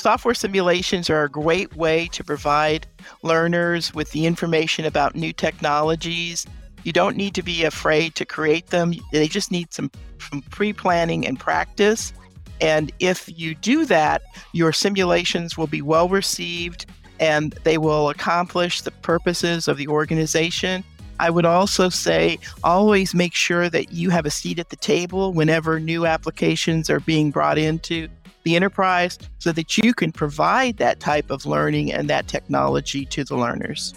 software simulations are a great way to provide learners with the information about new technologies. You don't need to be afraid to create them. They just need some, some pre planning and practice. And if you do that, your simulations will be well received and they will accomplish the purposes of the organization. I would also say always make sure that you have a seat at the table whenever new applications are being brought into the enterprise so that you can provide that type of learning and that technology to the learners.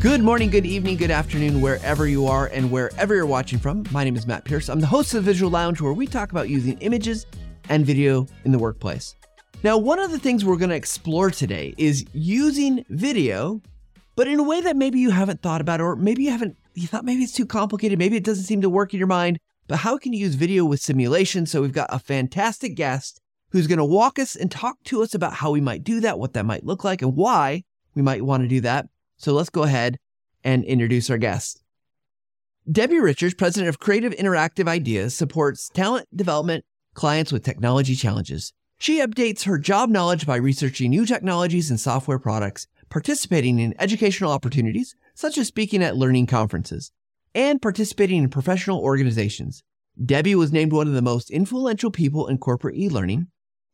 Good morning, good evening, good afternoon, wherever you are and wherever you're watching from. My name is Matt Pierce. I'm the host of the Visual Lounge, where we talk about using images and video in the workplace. Now, one of the things we're going to explore today is using video, but in a way that maybe you haven't thought about, or maybe you haven't, you thought maybe it's too complicated, maybe it doesn't seem to work in your mind, but how can you use video with simulation? So we've got a fantastic guest who's going to walk us and talk to us about how we might do that, what that might look like, and why we might want to do that. So let's go ahead and introduce our guest. Debbie Richards, president of Creative Interactive Ideas, supports talent development clients with technology challenges. She updates her job knowledge by researching new technologies and software products, participating in educational opportunities, such as speaking at learning conferences, and participating in professional organizations. Debbie was named one of the most influential people in corporate e learning.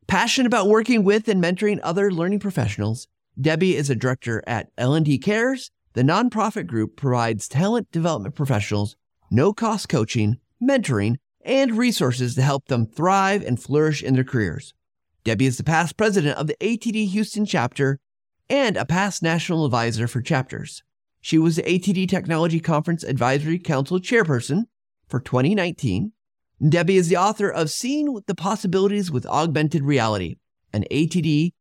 Passionate about working with and mentoring other learning professionals, Debbie is a director at L&D Cares. The nonprofit group provides talent development professionals no cost coaching, mentoring, and resources to help them thrive and flourish in their careers. Debbie is the past president of the ATD Houston chapter and a past national advisor for chapters. She was the ATD Technology Conference Advisory Council chairperson for 2019. Debbie is the author of Seeing the Possibilities with Augmented Reality, an ATD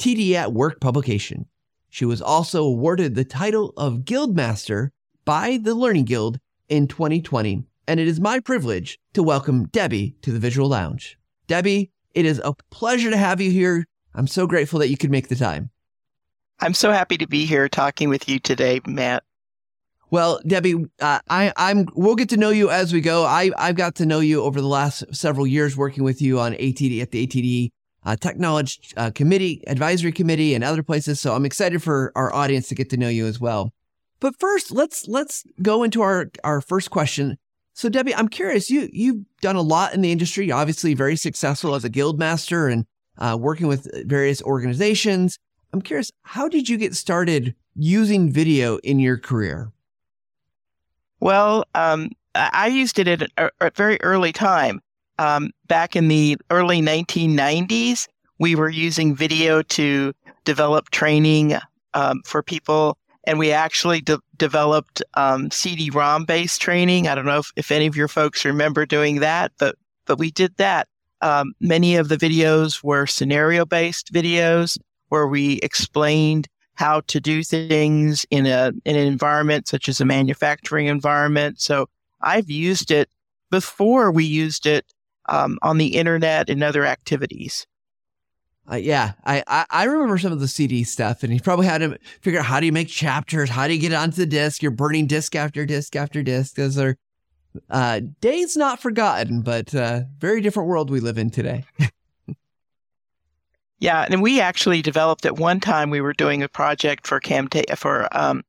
TD at Work publication. She was also awarded the title of Guildmaster by the Learning Guild in 2020, and it is my privilege to welcome Debbie to the Visual Lounge. Debbie, it is a pleasure to have you here. I'm so grateful that you could make the time. I'm so happy to be here talking with you today, Matt. Well, Debbie, uh, I, I'm. We'll get to know you as we go. I, I've got to know you over the last several years working with you on ATD at the ATD uh, Technology uh, Committee, Advisory Committee, and other places. So I'm excited for our audience to get to know you as well. But first, let's let's go into our our first question. So Debbie, I'm curious. You you've done a lot in the industry. Obviously, very successful as a guild master and uh, working with various organizations. I'm curious. How did you get started using video in your career? Well, um, I used it at a, a very early time um, back in the early 1990s, we were using video to develop training um, for people, and we actually de- developed um, CD-ROM based training. I don't know if, if any of your folks remember doing that, but but we did that. Um, many of the videos were scenario based videos where we explained how to do things in a in an environment such as a manufacturing environment. So I've used it before we used it um, on the internet and other activities. Uh, yeah, I, I, I remember some of the CD stuff, and you probably had to figure out how do you make chapters, how do you get it onto the disc. You're burning disc after disc after disc. Those are uh, days not forgotten, but uh, very different world we live in today. yeah, and we actually developed at one time. We were doing a project for Camta- for um,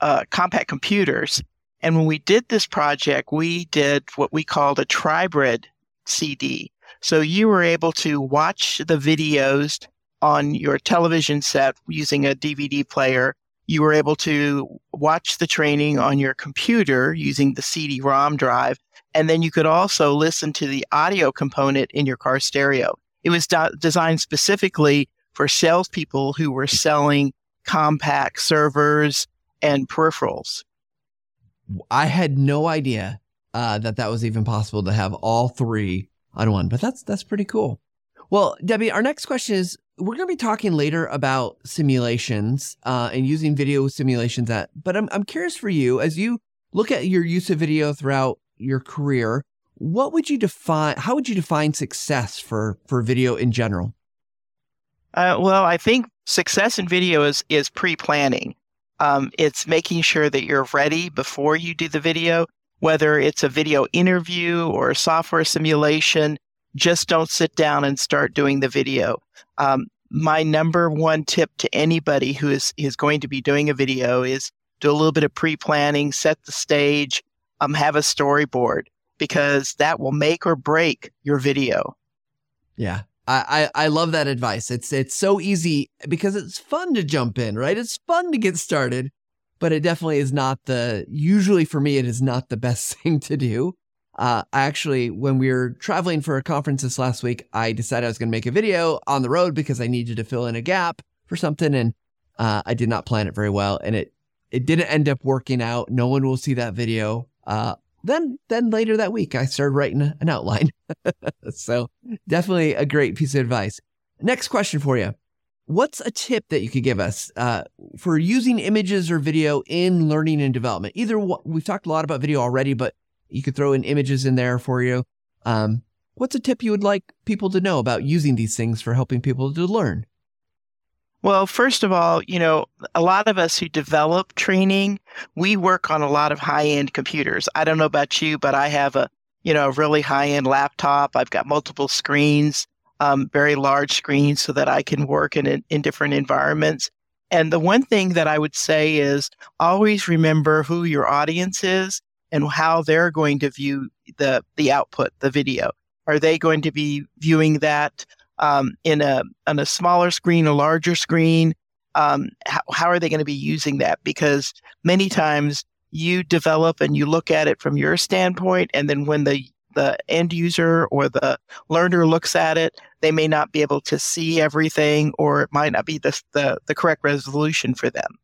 uh, Compaq computers, and when we did this project, we did what we called a tribrid CD. So you were able to watch the videos on your television set using a DVD player. You were able to watch the training on your computer using the CD ROM drive. And then you could also listen to the audio component in your car stereo. It was designed specifically for salespeople who were selling Compaq servers and peripherals. I had no idea uh, that that was even possible to have all three on one. But that's that's pretty cool. Well, Debbie, our next question is we're going to be talking later about simulations uh, and using video simulations. But I'm I'm curious for you as you look at your use of video throughout your career. What would you define? How would you define success for for video in general? Uh, well, I think success in video is is pre planning. Um, it's making sure that you're ready before you do the video whether it's a video interview or a software simulation, just don't sit down and start doing the video. Um, my number one tip to anybody who is, is going to be doing a video is do a little bit of pre planning, set the stage, um, have a storyboard because that will make or break your video. Yeah. I, I, I love that advice. It's it's so easy because it's fun to jump in, right? It's fun to get started, but it definitely is not the usually for me it is not the best thing to do. Uh, I actually, when we were traveling for a conference this last week, I decided I was going to make a video on the road because I needed to fill in a gap for something, and uh, I did not plan it very well, and it it didn't end up working out. No one will see that video. Uh, then then later that week, I started writing an outline. so definitely a great piece of advice. Next question for you. What's a tip that you could give us uh, for using images or video in learning and development? Either we've talked a lot about video already, but you could throw in images in there for you. Um, what's a tip you would like people to know about using these things for helping people to learn? Well, first of all, you know, a lot of us who develop training, we work on a lot of high end computers. I don't know about you, but I have a, you know, a really high end laptop. I've got multiple screens, um, very large screens so that I can work in, in different environments. And the one thing that I would say is always remember who your audience is and how they're going to view the the output, the video. Are they going to be viewing that um, in a on a smaller screen, a larger screen? Um, how, how are they going to be using that? Because many times you develop and you look at it from your standpoint, and then when the the end user or the learner looks at it, they may not be able to see everything, or it might not be the the, the correct resolution for them.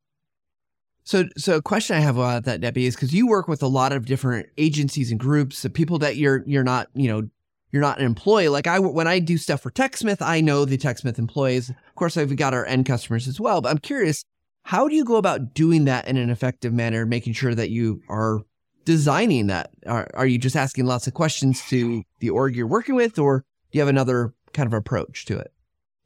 So, so a question I have about that, Debbie, is because you work with a lot of different agencies and groups of people that you're you're not, you know, you're not an employee. Like I, when I do stuff for TechSmith, I know the TechSmith employees. Of course, I've got our end customers as well. But I'm curious, how do you go about doing that in an effective manner, making sure that you are designing that? Are, are you just asking lots of questions to the org you're working with, or do you have another kind of approach to it?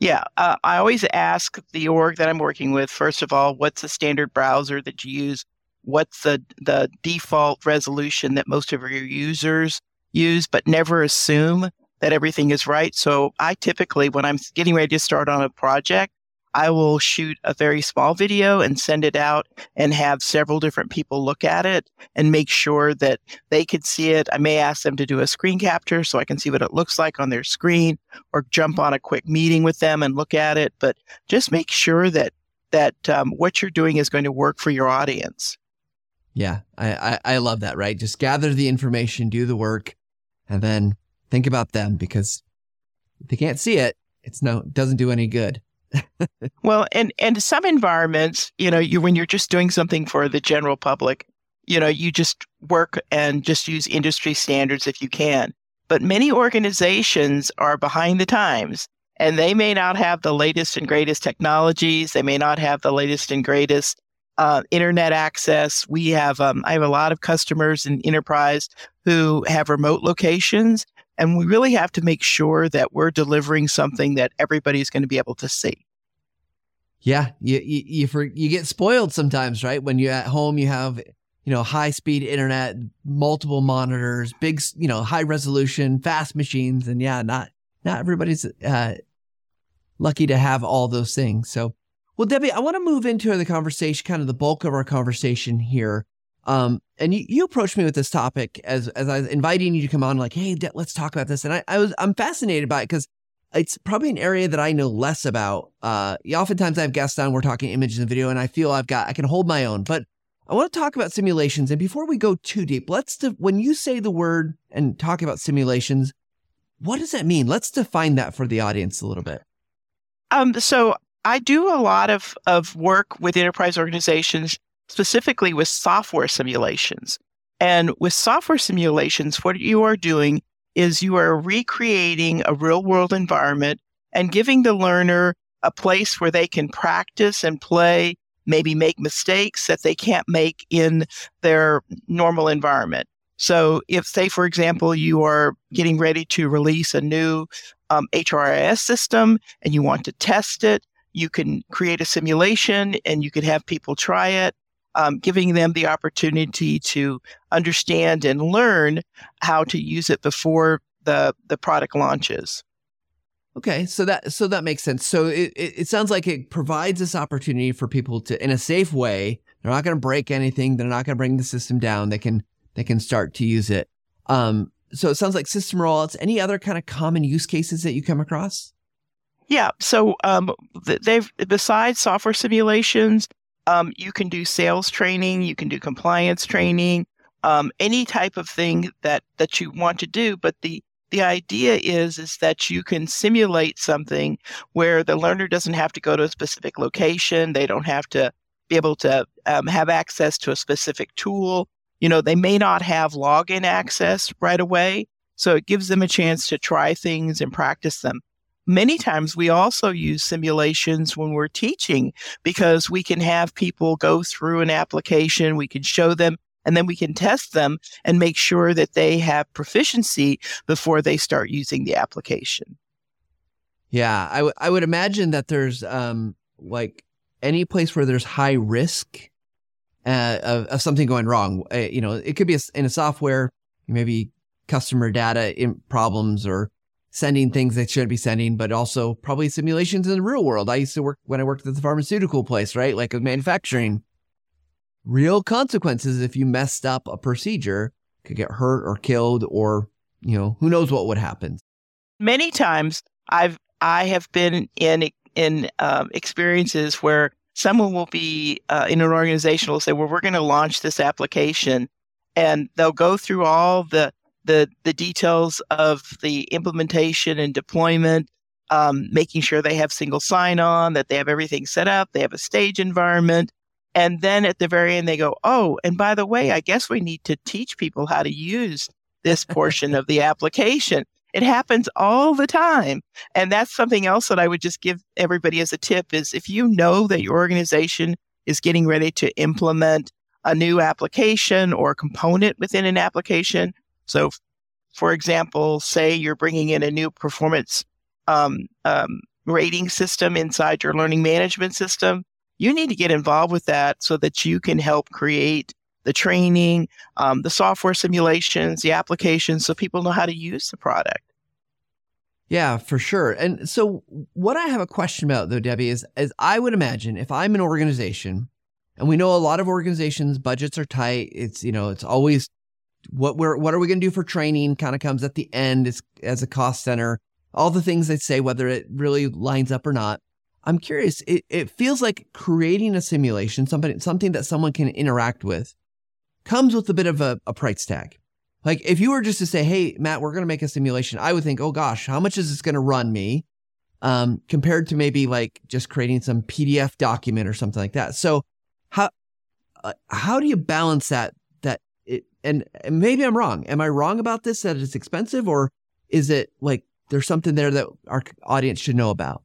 Yeah, uh, I always ask the org that I'm working with, first of all, what's the standard browser that you use? What's the, the default resolution that most of your users use, but never assume that everything is right. So I typically, when I'm getting ready to start on a project, I will shoot a very small video and send it out and have several different people look at it and make sure that they can see it. I may ask them to do a screen capture so I can see what it looks like on their screen or jump on a quick meeting with them and look at it. But just make sure that that um, what you're doing is going to work for your audience. Yeah, I, I, I love that, right? Just gather the information, do the work, and then think about them because they can't see it, it's no doesn't do any good well, and and some environments, you know, you when you're just doing something for the general public, you know, you just work and just use industry standards if you can. But many organizations are behind the times and they may not have the latest and greatest technologies. They may not have the latest and greatest uh, internet access. We have, um, I have a lot of customers in enterprise who have remote locations and we really have to make sure that we're delivering something that everybody's going to be able to see. Yeah, you you you, for, you get spoiled sometimes, right? When you're at home, you have you know high speed internet, multiple monitors, big you know high resolution, fast machines, and yeah, not not everybody's uh, lucky to have all those things. So, well, Debbie, I want to move into the conversation, kind of the bulk of our conversation here. Um, and you, you approached me with this topic as as I was inviting you to come on, like, hey, De- let's talk about this. And I, I was I'm fascinated by it because it's probably an area that I know less about. Uh, oftentimes I have guests on, we're talking images and video, and I feel I've got I can hold my own. But I want to talk about simulations. And before we go too deep, let's de- when you say the word and talk about simulations, what does that mean? Let's define that for the audience a little bit. Um, so I do a lot of of work with enterprise organizations specifically with software simulations. And with software simulations, what you are doing is you are recreating a real world environment and giving the learner a place where they can practice and play, maybe make mistakes that they can't make in their normal environment. So, if, say, for example, you are getting ready to release a new um, HRIS system and you want to test it, you can create a simulation and you could have people try it um, giving them the opportunity to understand and learn how to use it before the the product launches. Okay, so that so that makes sense. So it, it, sounds like it provides this opportunity for people to, in a safe way, they're not going to break anything. They're not going to bring the system down. They can they can start to use it. Um, so it sounds like system rollouts. Any other kind of common use cases that you come across? Yeah. So um, they've besides software simulations, um, you can do sales training, you can do compliance training, um, any type of thing that that you want to do. But the the idea is is that you can simulate something where the learner doesn't have to go to a specific location. They don't have to be able to um, have access to a specific tool. You know, they may not have login access right away. So it gives them a chance to try things and practice them. Many times we also use simulations when we're teaching because we can have people go through an application, we can show them, and then we can test them and make sure that they have proficiency before they start using the application. Yeah, I, w- I would imagine that there's um, like any place where there's high risk uh, of, of, something going wrong. Uh, you know, it could be a, in a software, maybe customer data problems or sending things they shouldn't be sending, but also probably simulations in the real world. I used to work when I worked at the pharmaceutical place, right? Like with manufacturing. Real consequences if you messed up a procedure could get hurt or killed or, you know, who knows what would happen. Many times I've I have been in in um, experiences where someone will be uh, in an organization will say, "Well, we're going to launch this application," and they'll go through all the the the details of the implementation and deployment, um, making sure they have single sign on, that they have everything set up, they have a stage environment. And then at the very end, they go, Oh, and by the way, I guess we need to teach people how to use this portion of the application. It happens all the time. And that's something else that I would just give everybody as a tip is if you know that your organization is getting ready to implement a new application or component within an application, so, for example, say you're bringing in a new performance um, um, rating system inside your learning management system, you need to get involved with that so that you can help create the training, um, the software simulations, the applications, so people know how to use the product. Yeah, for sure. And so, what I have a question about though, Debbie, is as I would imagine if I'm an organization, and we know a lot of organizations budgets are tight. It's you know it's always what we're what are we going to do for training kind of comes at the end as, as a cost center. All the things they say whether it really lines up or not. I'm curious it, it feels like creating a simulation something something that someone can interact with comes with a bit of a, a price tag. Like if you were just to say hey matt we're going to make a simulation i would think oh gosh how much is this going to run me? Um, compared to maybe like just creating some pdf document or something like that. So how uh, how do you balance that and maybe I'm wrong. Am I wrong about this that it's expensive or is it like there's something there that our audience should know about?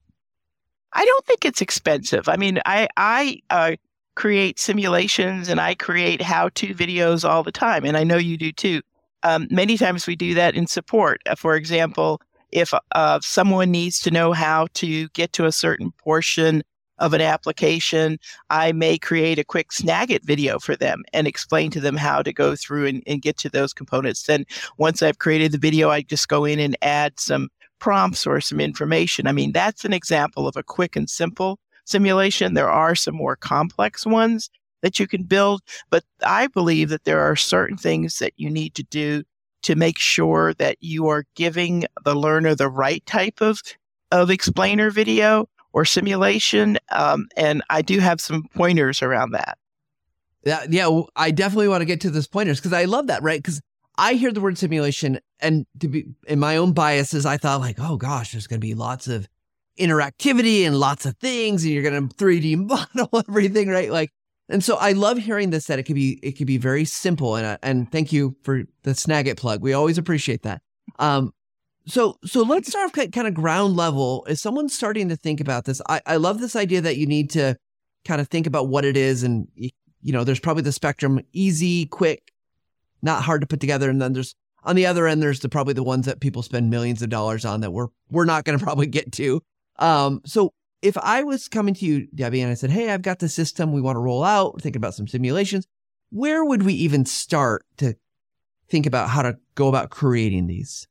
I don't think it's expensive. I mean, I I uh, create simulations and I create how-to videos all the time, and I know you do too. Um, many times we do that in support. Uh, for example, if uh, someone needs to know how to get to a certain portion of an application, I may create a quick Snagit video for them and explain to them how to go through and, and get to those components. Then once I've created the video, I just go in and add some prompts or some information. I mean, that's an example of a quick and simple simulation. There are some more complex ones that you can build, but I believe that there are certain things that you need to do to make sure that you are giving the learner the right type of of explainer video or simulation. Um, and I do have some pointers around that. Yeah, yeah, I definitely want to get to those pointers because I love that, right? Because I hear the word simulation, and to be in my own biases, I thought like, oh gosh, there's going to be lots of interactivity and lots of things, and you're going to 3D model everything, right? Like, and so I love hearing this that it could be it could be very simple, and and thank you for the Snagit plug. We always appreciate that. Um, so, so let's start kind of ground level. If someone's starting to think about this? I, I love this idea that you need to kind of think about what it is, and you know, there's probably the spectrum: easy, quick, not hard to put together, and then there's on the other end, there's the probably the ones that people spend millions of dollars on that we're we're not going to probably get to. Um, so if I was coming to you, Debbie, and I said, Hey, I've got the system we want to roll out, thinking about some simulations, where would we even start to think about how to go about creating these?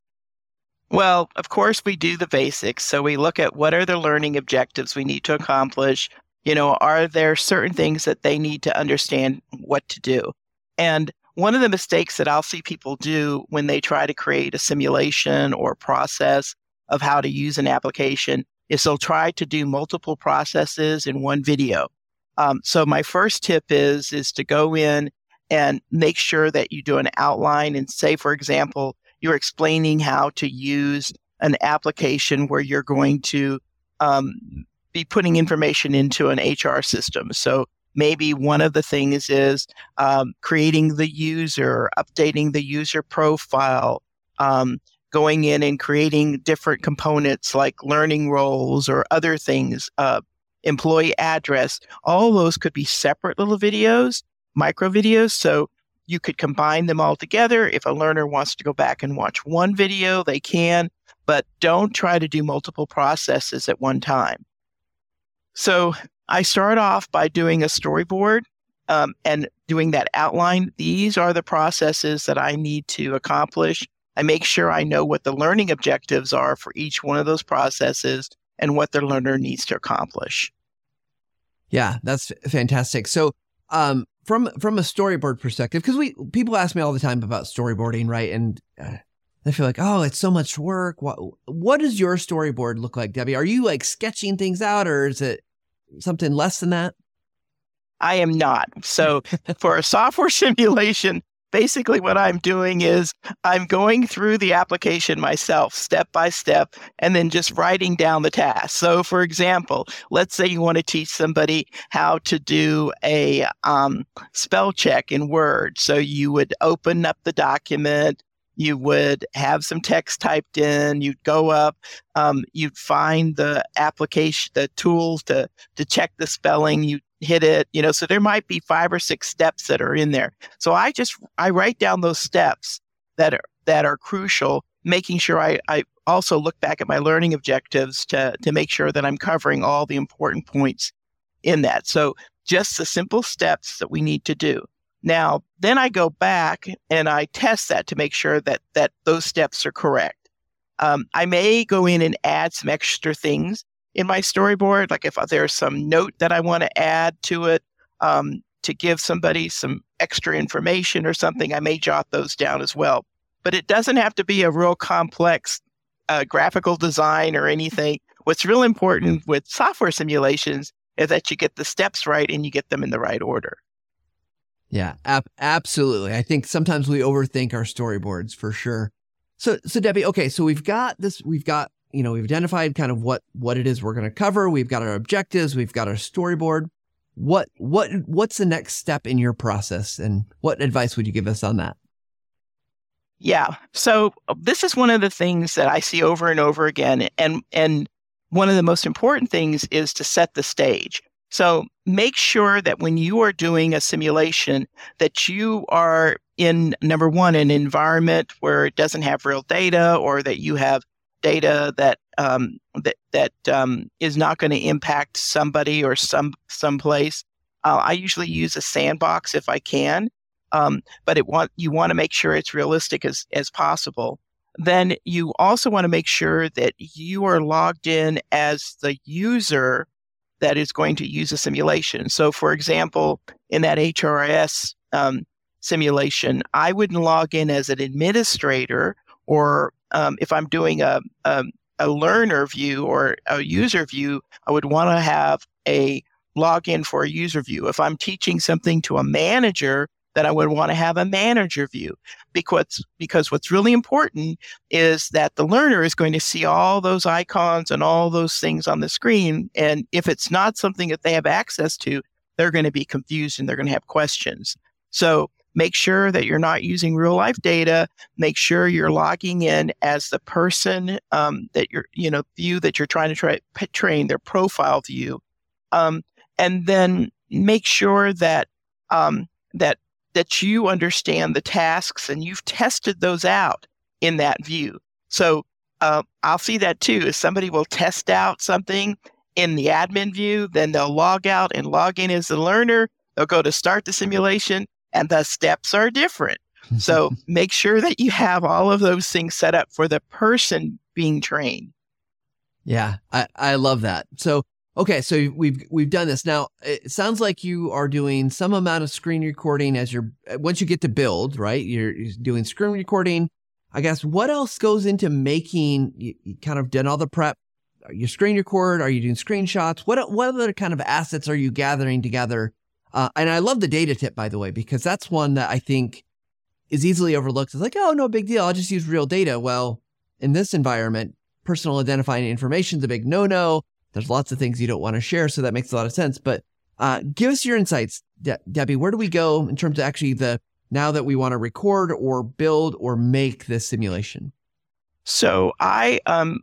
Well, of course, we do the basics. So we look at what are the learning objectives we need to accomplish. You know, are there certain things that they need to understand what to do? And one of the mistakes that I'll see people do when they try to create a simulation or process of how to use an application is they'll try to do multiple processes in one video. Um, so my first tip is is to go in and make sure that you do an outline and say, for example, you're explaining how to use an application where you're going to um, be putting information into an HR system. So maybe one of the things is um, creating the user, updating the user profile, um, going in and creating different components like learning roles or other things, uh, employee address. All those could be separate little videos, micro videos. So you could combine them all together. If a learner wants to go back and watch one video, they can, but don't try to do multiple processes at one time. So I start off by doing a storyboard um, and doing that outline. These are the processes that I need to accomplish. I make sure I know what the learning objectives are for each one of those processes and what the learner needs to accomplish. Yeah, that's fantastic. So, um, from from a storyboard perspective, because we people ask me all the time about storyboarding, right? And uh, they feel like, oh, it's so much work. What what does your storyboard look like, Debbie? Are you like sketching things out, or is it something less than that? I am not. So for a software simulation, basically what I'm doing is I'm going through the application myself step by step and then just writing down the task. So, for example, let's say you want to teach somebody how to do a um, spell check in Word. So you would open up the document, you would have some text typed in you'd go up um, you'd find the application the tools to to check the spelling you hit it you know so there might be five or six steps that are in there. So i just i write down those steps that are that are crucial making sure i i also look back at my learning objectives to to make sure that i'm covering all the important points in that. So just the simple steps that we need to do. Now, then I go back and I test that to make sure that that those steps are correct. Um, I may go in and add some extra things in my storyboard, like if there's some note that I want to add to it um, to give somebody some extra information or something, I may jot those down as well. But it doesn't have to be a real complex uh, graphical design or anything. What's real important with software simulations is that you get the steps right and you get them in the right order. Yeah, ab- absolutely. I think sometimes we overthink our storyboards for sure. So, so Debbie, okay, so we've got this, we've got, you know, we've identified kind of what, what it is we're going to cover. We've got our objectives. We've got our storyboard. What, what, what's the next step in your process and what advice would you give us on that? Yeah. So this is one of the things that I see over and over again. And, and one of the most important things is to set the stage. So make sure that when you are doing a simulation that you are in number one an environment where it doesn't have real data or that you have data that um, that that um, is not going to impact somebody or some someplace. Uh, I usually use a sandbox if I can, um, but it want you want to make sure it's realistic as as possible. Then you also want to make sure that you are logged in as the user that is going to use a simulation. So, for example, in that HRIS um, simulation, I wouldn't log in as an administrator, or um, if I'm doing a, a, a learner view or a user view, I would want to have a login for a user view. If I'm teaching something to a manager, then I would want to have a manager view because because what's really important is that the learner is going to see all those icons and all those things on the screen and if it's not something that they have access to they're going to be confused and they're going to have questions so make sure that you're not using real life data make sure you're logging in as the person um, that you're you know view that you're trying to try train their profile view um, and then make sure that um, that that you understand the tasks and you've tested those out in that view. So uh, I'll see that too. If somebody will test out something in the admin view, then they'll log out and log in as the learner. They'll go to start the simulation, and the steps are different. So make sure that you have all of those things set up for the person being trained. Yeah, I, I love that. So okay, so we've we've done this. Now it sounds like you are doing some amount of screen recording as you're once you get to build, right? You're, you're doing screen recording. I guess what else goes into making you, you kind of done all the prep? Are you screen record? Are you doing screenshots? What what other kind of assets are you gathering together? Uh, and I love the data tip, by the way, because that's one that I think is easily overlooked. It's like, oh, no big deal. I'll just use real data. Well, in this environment, personal identifying information is a big no no. There's lots of things you don't want to share. So that makes a lot of sense. But uh, give us your insights, De- Debbie. Where do we go in terms of actually the now that we want to record or build or make this simulation? So I, um,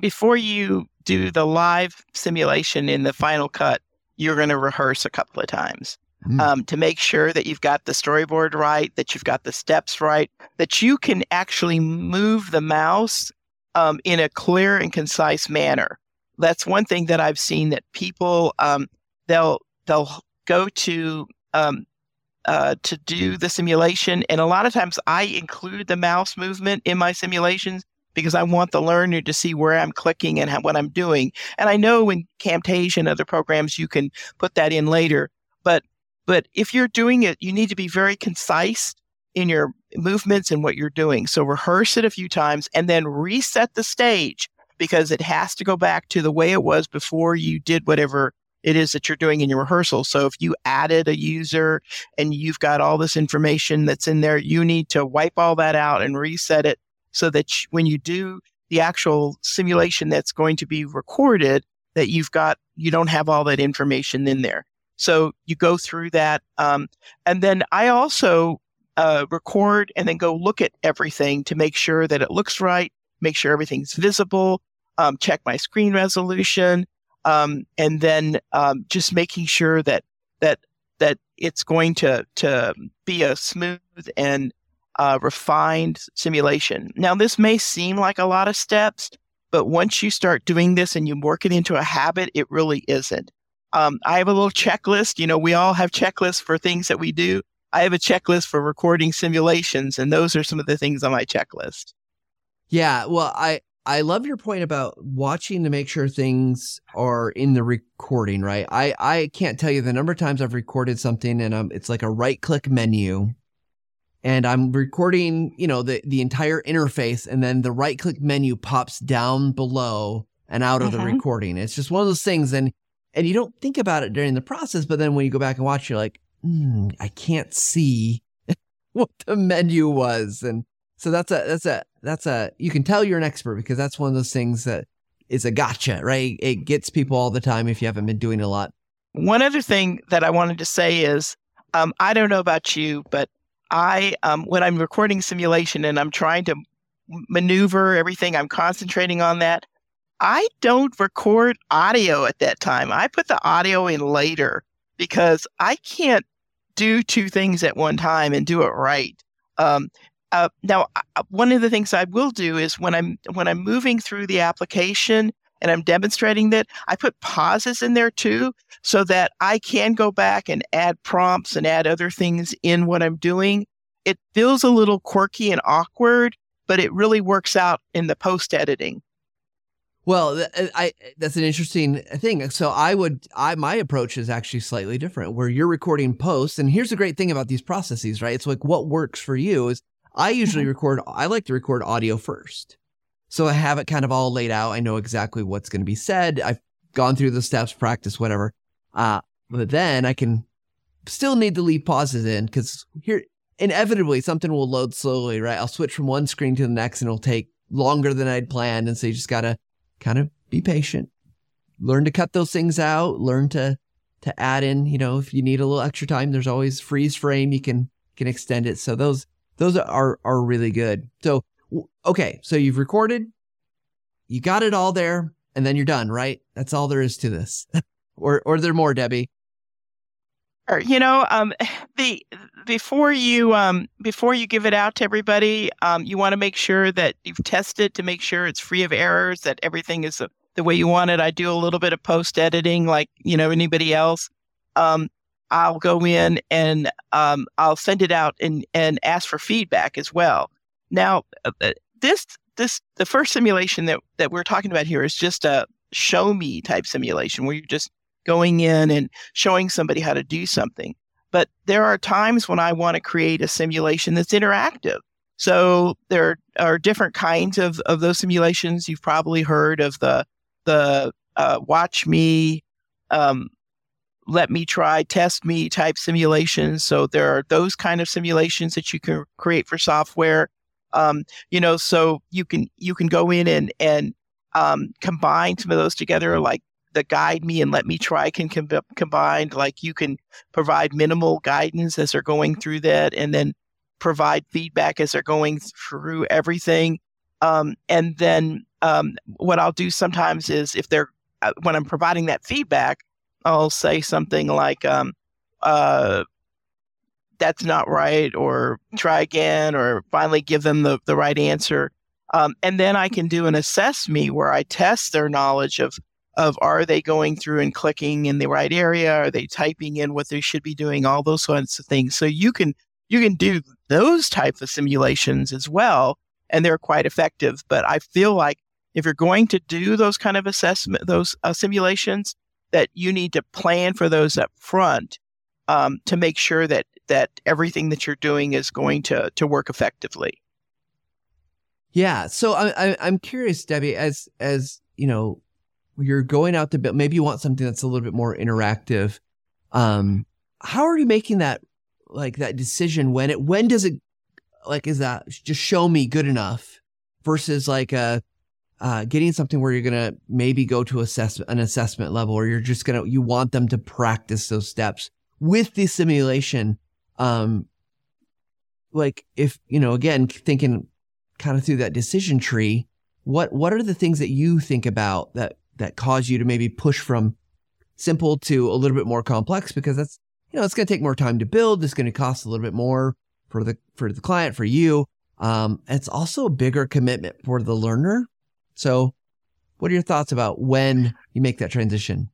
before you do the live simulation in the Final Cut, you're going to rehearse a couple of times mm. um, to make sure that you've got the storyboard right, that you've got the steps right, that you can actually move the mouse um, in a clear and concise manner. That's one thing that I've seen that people um, they'll they'll go to um, uh, to do the simulation, and a lot of times I include the mouse movement in my simulations because I want the learner to see where I'm clicking and how, what I'm doing. And I know in Camtasia and other programs you can put that in later, but but if you're doing it, you need to be very concise in your movements and what you're doing. So rehearse it a few times and then reset the stage because it has to go back to the way it was before you did whatever it is that you're doing in your rehearsal. So if you added a user and you've got all this information that's in there, you need to wipe all that out and reset it so that when you do the actual simulation that's going to be recorded, that you've got, you don't have all that information in there. So you go through that. Um, and then I also uh, record and then go look at everything to make sure that it looks right, make sure everything's visible, um, check my screen resolution, um, and then um, just making sure that that that it's going to to be a smooth and uh, refined simulation. Now, this may seem like a lot of steps, but once you start doing this and you work it into a habit, it really isn't. Um, I have a little checklist. You know, we all have checklists for things that we do. I have a checklist for recording simulations, and those are some of the things on my checklist. Yeah, well, I I love your point about watching to make sure things are in the recording. Right? I I can't tell you the number of times I've recorded something and um, it's like a right click menu, and I'm recording, you know, the the entire interface, and then the right click menu pops down below and out of the mm-hmm. recording. It's just one of those things, and and you don't think about it during the process, but then when you go back and watch, you're like, mm, I can't see what the menu was, and so that's a that's a that's a you can tell you're an expert because that's one of those things that is a gotcha, right? It gets people all the time if you haven't been doing a lot. One other thing that I wanted to say is, um, I don't know about you, but I um, when I'm recording simulation and I'm trying to maneuver everything, I'm concentrating on that. I don't record audio at that time. I put the audio in later because I can't do two things at one time and do it right. Um, uh, now, one of the things I will do is when I'm when I'm moving through the application and I'm demonstrating that, I put pauses in there too, so that I can go back and add prompts and add other things in what I'm doing. It feels a little quirky and awkward, but it really works out in the post editing. Well, uh, I that's an interesting thing. So I would I my approach is actually slightly different where you're recording posts and here's the great thing about these processes, right? It's like what works for you is I usually mm-hmm. record I like to record audio first. So I have it kind of all laid out. I know exactly what's going to be said. I've gone through the steps, practice whatever. Uh but then I can still need to leave pauses in cuz here inevitably something will load slowly, right? I'll switch from one screen to the next and it'll take longer than I'd planned and so you just got to kind of be patient. Learn to cut those things out. Learn to to add in. You know, if you need a little extra time, there's always freeze frame. You can can extend it. So those those are are really good. So okay, so you've recorded, you got it all there, and then you're done, right? That's all there is to this. or or there more, Debbie? You know, um, the before you um, before you give it out to everybody, um, you want to make sure that you've tested to make sure it's free of errors, that everything is the way you want it. I do a little bit of post editing, like you know anybody else. Um, I'll go in and um, I'll send it out and and ask for feedback as well. Now, uh, uh, this this the first simulation that that we're talking about here is just a show me type simulation where you're just going in and showing somebody how to do something. But there are times when I want to create a simulation that's interactive. So there are different kinds of, of those simulations. You've probably heard of the the uh, watch me, um, let me try, test me type simulations. So there are those kind of simulations that you can create for software. Um, you know, so you can you can go in and and um, combine some of those together, like the guide me and let me try can com- combined. Like you can provide minimal guidance as they're going through that, and then provide feedback as they're going through everything. Um, and then um, what I'll do sometimes is if they're uh, when I'm providing that feedback, I'll say something like, um, uh, "That's not right," or "Try again," or finally give them the the right answer. Um, and then I can do an assess me where I test their knowledge of of are they going through and clicking in the right area? Are they typing in what they should be doing? All those sorts of things. So you can you can do those type of simulations as well, and they're quite effective. But I feel like if you're going to do those kind of assessment, those uh, simulations, that you need to plan for those up front um, to make sure that that everything that you're doing is going to to work effectively. Yeah. So I, I I'm curious, Debbie, as as you know, you're going out to build. Maybe you want something that's a little bit more interactive. Um, how are you making that like that decision when it when does it like is that just show me good enough versus like uh uh getting something where you're gonna maybe go to assess an assessment level or you're just gonna you want them to practice those steps with the simulation um like if you know again thinking kind of through that decision tree what what are the things that you think about that that cause you to maybe push from simple to a little bit more complex because that's you know, it's going to take more time to build. It's going to cost a little bit more for the for the client, for you. Um, it's also a bigger commitment for the learner. So, what are your thoughts about when you make that transition?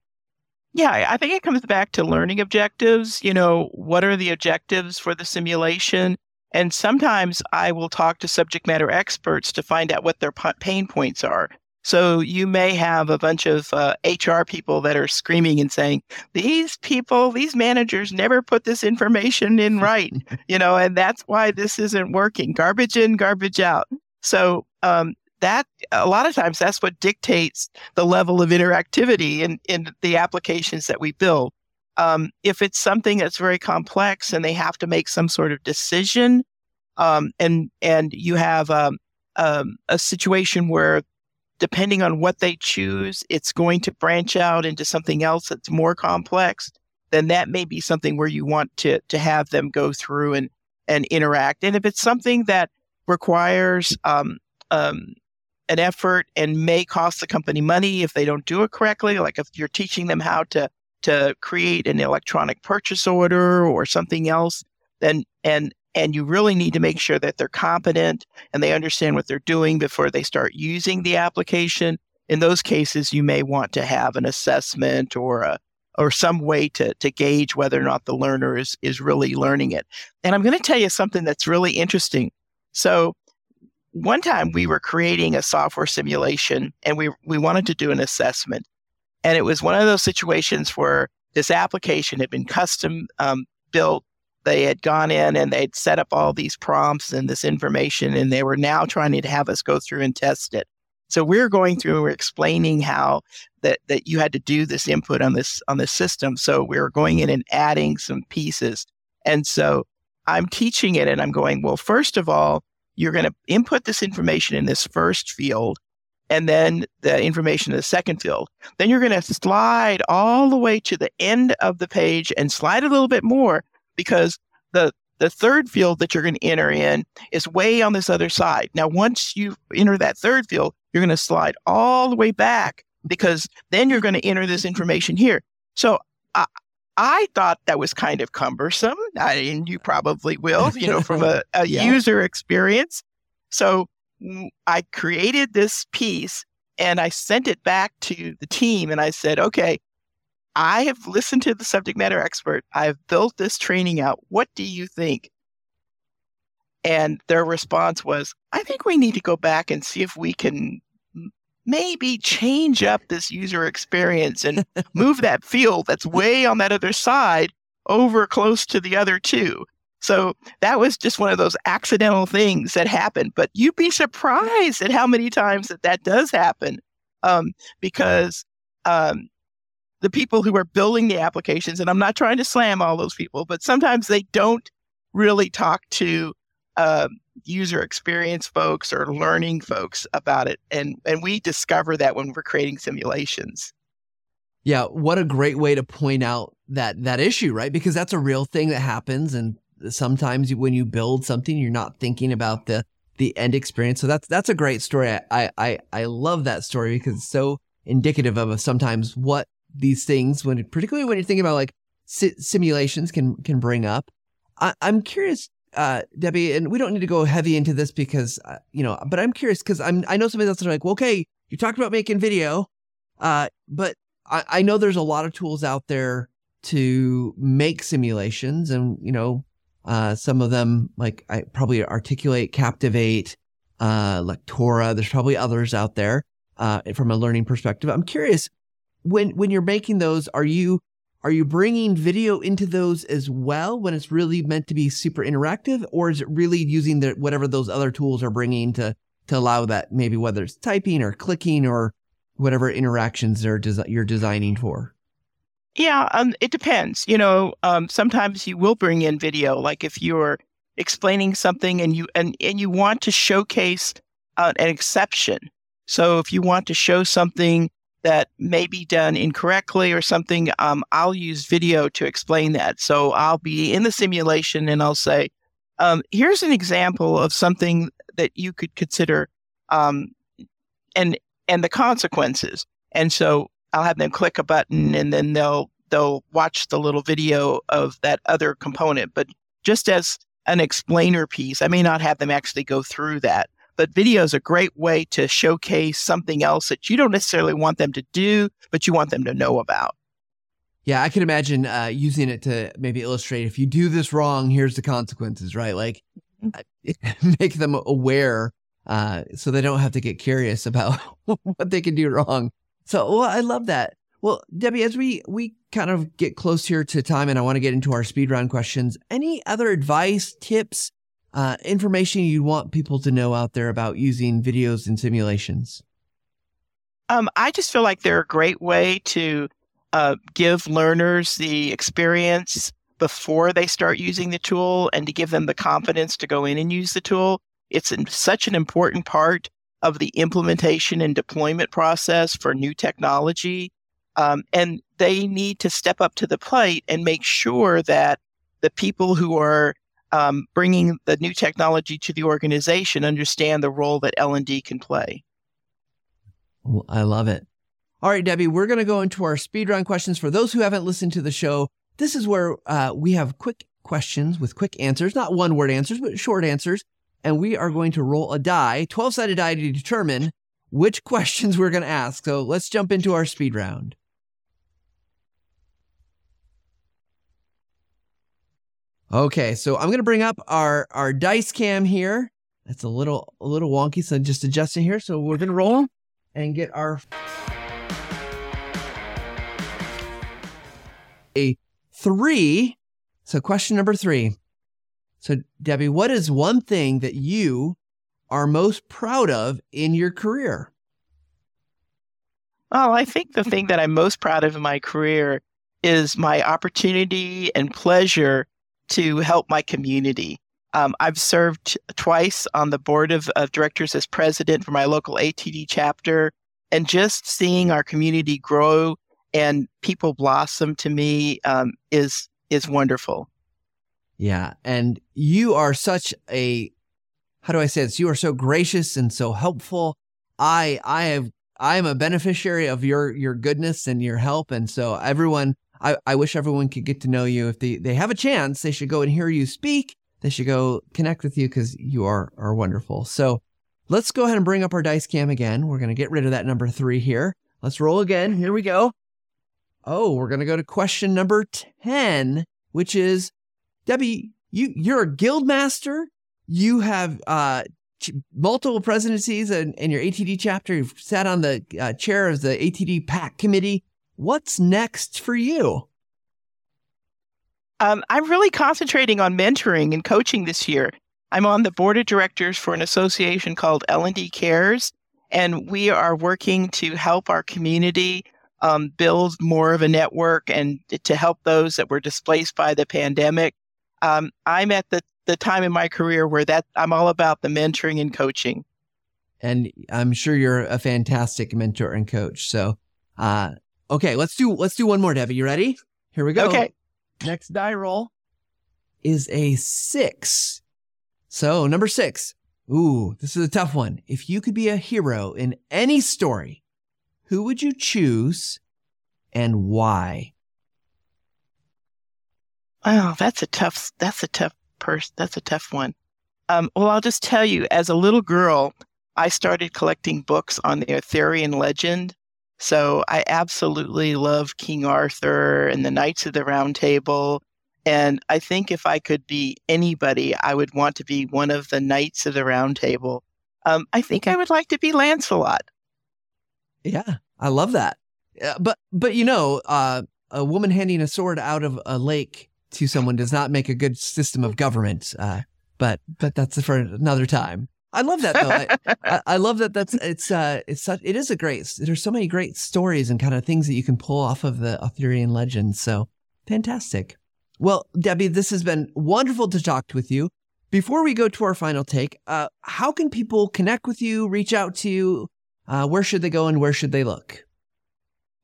Yeah, I think it comes back to learning objectives. You know, what are the objectives for the simulation? And sometimes I will talk to subject matter experts to find out what their pain points are. So you may have a bunch of uh, HR people that are screaming and saying, "These people, these managers never put this information in right," you know, and that's why this isn't working. Garbage in, garbage out. So um, that a lot of times that's what dictates the level of interactivity in in the applications that we build. Um, if it's something that's very complex and they have to make some sort of decision, um, and and you have um, um a situation where depending on what they choose, it's going to branch out into something else that's more complex, then that may be something where you want to to have them go through and and interact. And if it's something that requires um, um, an effort and may cost the company money if they don't do it correctly, like if you're teaching them how to to create an electronic purchase order or something else, then and and you really need to make sure that they're competent and they understand what they're doing before they start using the application. In those cases, you may want to have an assessment or a or some way to, to gauge whether or not the learner is, is really learning it. And I'm going to tell you something that's really interesting. So one time we were creating a software simulation and we, we wanted to do an assessment. And it was one of those situations where this application had been custom um, built they had gone in and they'd set up all these prompts and this information, and they were now trying to have us go through and test it. So we're going through and we're explaining how that that you had to do this input on this on this system. So we were going in and adding some pieces. And so I'm teaching it and I'm going, well, first of all, you're going to input this information in this first field and then the information in the second field. Then you're going to slide all the way to the end of the page and slide a little bit more because the the third field that you're going to enter in is way on this other side. Now, once you enter that third field, you're going to slide all the way back because then you're going to enter this information here. So I, I thought that was kind of cumbersome. I, and you probably will, you know, from a, a yeah. user experience. So mm, I created this piece and I sent it back to the team and I said, okay, I have listened to the subject matter expert. I've built this training out. What do you think? And their response was, I think we need to go back and see if we can maybe change up this user experience and move that field that's way on that other side over close to the other two. So that was just one of those accidental things that happened. But you'd be surprised at how many times that that does happen um, because um, the people who are building the applications, and I'm not trying to slam all those people, but sometimes they don't really talk to uh, user experience folks or learning folks about it, and and we discover that when we're creating simulations. Yeah, what a great way to point out that that issue, right? Because that's a real thing that happens, and sometimes when you build something, you're not thinking about the the end experience. So that's that's a great story. I I I love that story because it's so indicative of sometimes what these things when particularly when you're thinking about like si- simulations can can bring up. I, am curious, uh, Debbie, and we don't need to go heavy into this because uh, you know, but I'm curious because I'm I know somebody is like, well, okay, you talked about making video, uh, but I, I know there's a lot of tools out there to make simulations, and you know, uh, some of them like I probably articulate, captivate, uh, Lectora. There's probably others out there uh, from a learning perspective. I'm curious when when you're making those, are you are you bringing video into those as well when it's really meant to be super interactive, or is it really using the whatever those other tools are bringing to to allow that maybe whether it's typing or clicking or whatever interactions desi- you're designing for? Yeah, um, it depends. You know, um, sometimes you will bring in video, like if you're explaining something and you and and you want to showcase uh, an exception. So if you want to show something that may be done incorrectly or something, um, I'll use video to explain that. So I'll be in the simulation and I'll say, um, here's an example of something that you could consider um, and and the consequences. And so I'll have them click a button and then they'll they'll watch the little video of that other component. But just as an explainer piece, I may not have them actually go through that. But video is a great way to showcase something else that you don't necessarily want them to do, but you want them to know about. Yeah, I can imagine uh, using it to maybe illustrate if you do this wrong, here's the consequences, right? Like mm-hmm. make them aware uh, so they don't have to get curious about what they can do wrong. So, well, I love that. Well, Debbie, as we we kind of get close here to time, and I want to get into our speed round questions. Any other advice, tips, uh, information you'd want people to know out there about using videos and simulations? Um, I just feel like they're a great way to uh, give learners the experience before they start using the tool and to give them the confidence to go in and use the tool. It's such an important part of the implementation and deployment process for new technology. Um, and they need to step up to the plate and make sure that the people who are um, bringing the new technology to the organization understand the role that L&D can play. I love it. All right, Debbie, we're going to go into our speed round questions. For those who haven't listened to the show, this is where uh, we have quick questions with quick answers, not one word answers, but short answers. And we are going to roll a die, 12 sided die to determine which questions we're going to ask. So let's jump into our speed round. Okay, so I'm gonna bring up our our dice cam here. That's a little a little wonky, so just adjusting here. So we're gonna roll and get our a three. So question number three. So Debbie, what is one thing that you are most proud of in your career? Well, I think the thing that I'm most proud of in my career is my opportunity and pleasure to help my community. Um, I've served twice on the board of, of directors as president for my local ATD chapter, and just seeing our community grow and people blossom to me um, is is wonderful. Yeah, and you are such a how do I say this? You are so gracious and so helpful. I I have I am a beneficiary of your your goodness and your help, and so everyone I, I wish everyone could get to know you. If they, they have a chance, they should go and hear you speak. They should go connect with you because you are, are wonderful. So let's go ahead and bring up our dice cam again. We're going to get rid of that number three here. Let's roll again. Here we go. Oh, we're going to go to question number 10, which is Debbie, you, you're a guild master. You have uh, multiple presidencies in, in, your ATD chapter. You've sat on the uh, chair of the ATD PAC committee. What's next for you? Um, I'm really concentrating on mentoring and coaching this year. I'm on the board of directors for an association called L&D Cares, and we are working to help our community um, build more of a network and to help those that were displaced by the pandemic. Um, I'm at the, the time in my career where that I'm all about the mentoring and coaching. And I'm sure you're a fantastic mentor and coach. So, uh, okay, let's do let's do one more, Debbie. You ready? Here we go. Okay. Next die roll is a six. So number six. Ooh, this is a tough one. If you could be a hero in any story, who would you choose and why? Oh, that's a tough. That's a tough person. That's a tough one. Um, well, I'll just tell you. As a little girl, I started collecting books on the Arthurian legend. So I absolutely love King Arthur and the Knights of the Round Table. And I think if I could be anybody, I would want to be one of the Knights of the Round Table. Um, I think I would like to be Lancelot. Yeah, I love that. Uh, but but you know, uh, a woman handing a sword out of a lake to someone does not make a good system of government. Uh, but but that's for another time. I love that though. I, I, love that. That's it's uh it's such it is a great. There's so many great stories and kind of things that you can pull off of the Arthurian legend. So fantastic. Well, Debbie, this has been wonderful to talk with you. Before we go to our final take, uh, how can people connect with you, reach out to you? Uh, where should they go and where should they look?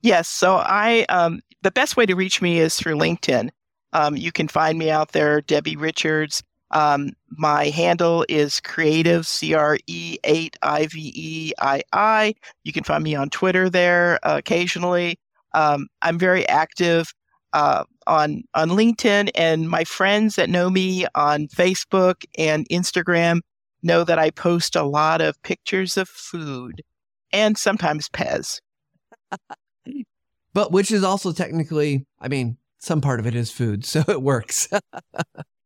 Yes. So I um, the best way to reach me is through LinkedIn. Um, you can find me out there, Debbie Richards. Um, my handle is creative, C R E 8 I V E I I. You can find me on Twitter there uh, occasionally. Um, I'm very active uh, on, on LinkedIn, and my friends that know me on Facebook and Instagram know that I post a lot of pictures of food and sometimes Pez. but which is also technically, I mean, some part of it is food, so it works.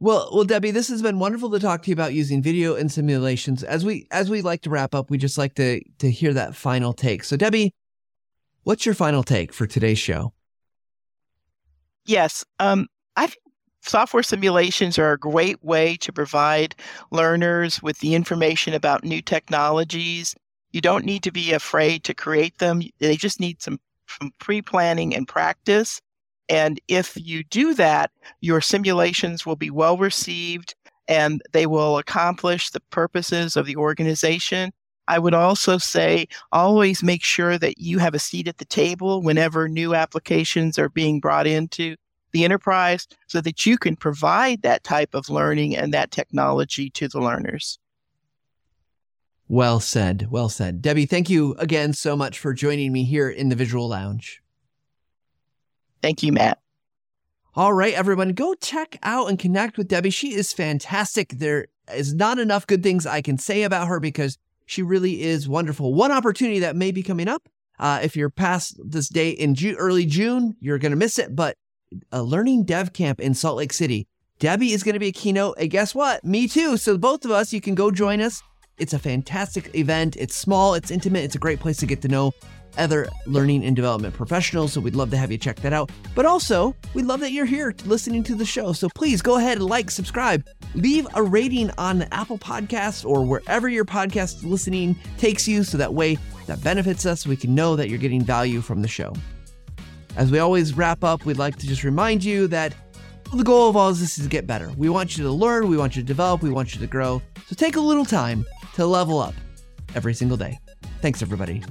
well, well, Debbie, this has been wonderful to talk to you about using video and simulations. As we as we like to wrap up, we just like to to hear that final take. So, Debbie, what's your final take for today's show? Yes, um, I think software simulations are a great way to provide learners with the information about new technologies. You don't need to be afraid to create them. They just need some, some pre planning and practice. And if you do that, your simulations will be well received and they will accomplish the purposes of the organization. I would also say always make sure that you have a seat at the table whenever new applications are being brought into the enterprise so that you can provide that type of learning and that technology to the learners. Well said. Well said. Debbie, thank you again so much for joining me here in the Visual Lounge. Thank you, Matt. All right, everyone, go check out and connect with Debbie. She is fantastic. There is not enough good things I can say about her because she really is wonderful. One opportunity that may be coming up. Uh, if you're past this date in Ju- early June, you're going to miss it. But a learning dev camp in Salt Lake City. Debbie is going to be a keynote. And guess what? Me too. So both of us, you can go join us. It's a fantastic event. It's small, it's intimate, it's a great place to get to know other learning and development professionals. So we'd love to have you check that out. But also, we love that you're here listening to the show. So please go ahead and like, subscribe, leave a rating on the Apple Podcasts or wherever your podcast listening takes you. So that way that benefits us. We can know that you're getting value from the show. As we always wrap up, we'd like to just remind you that the goal of all of this is to get better. We want you to learn, we want you to develop, we want you to grow. So take a little time to level up every single day. Thanks, everybody.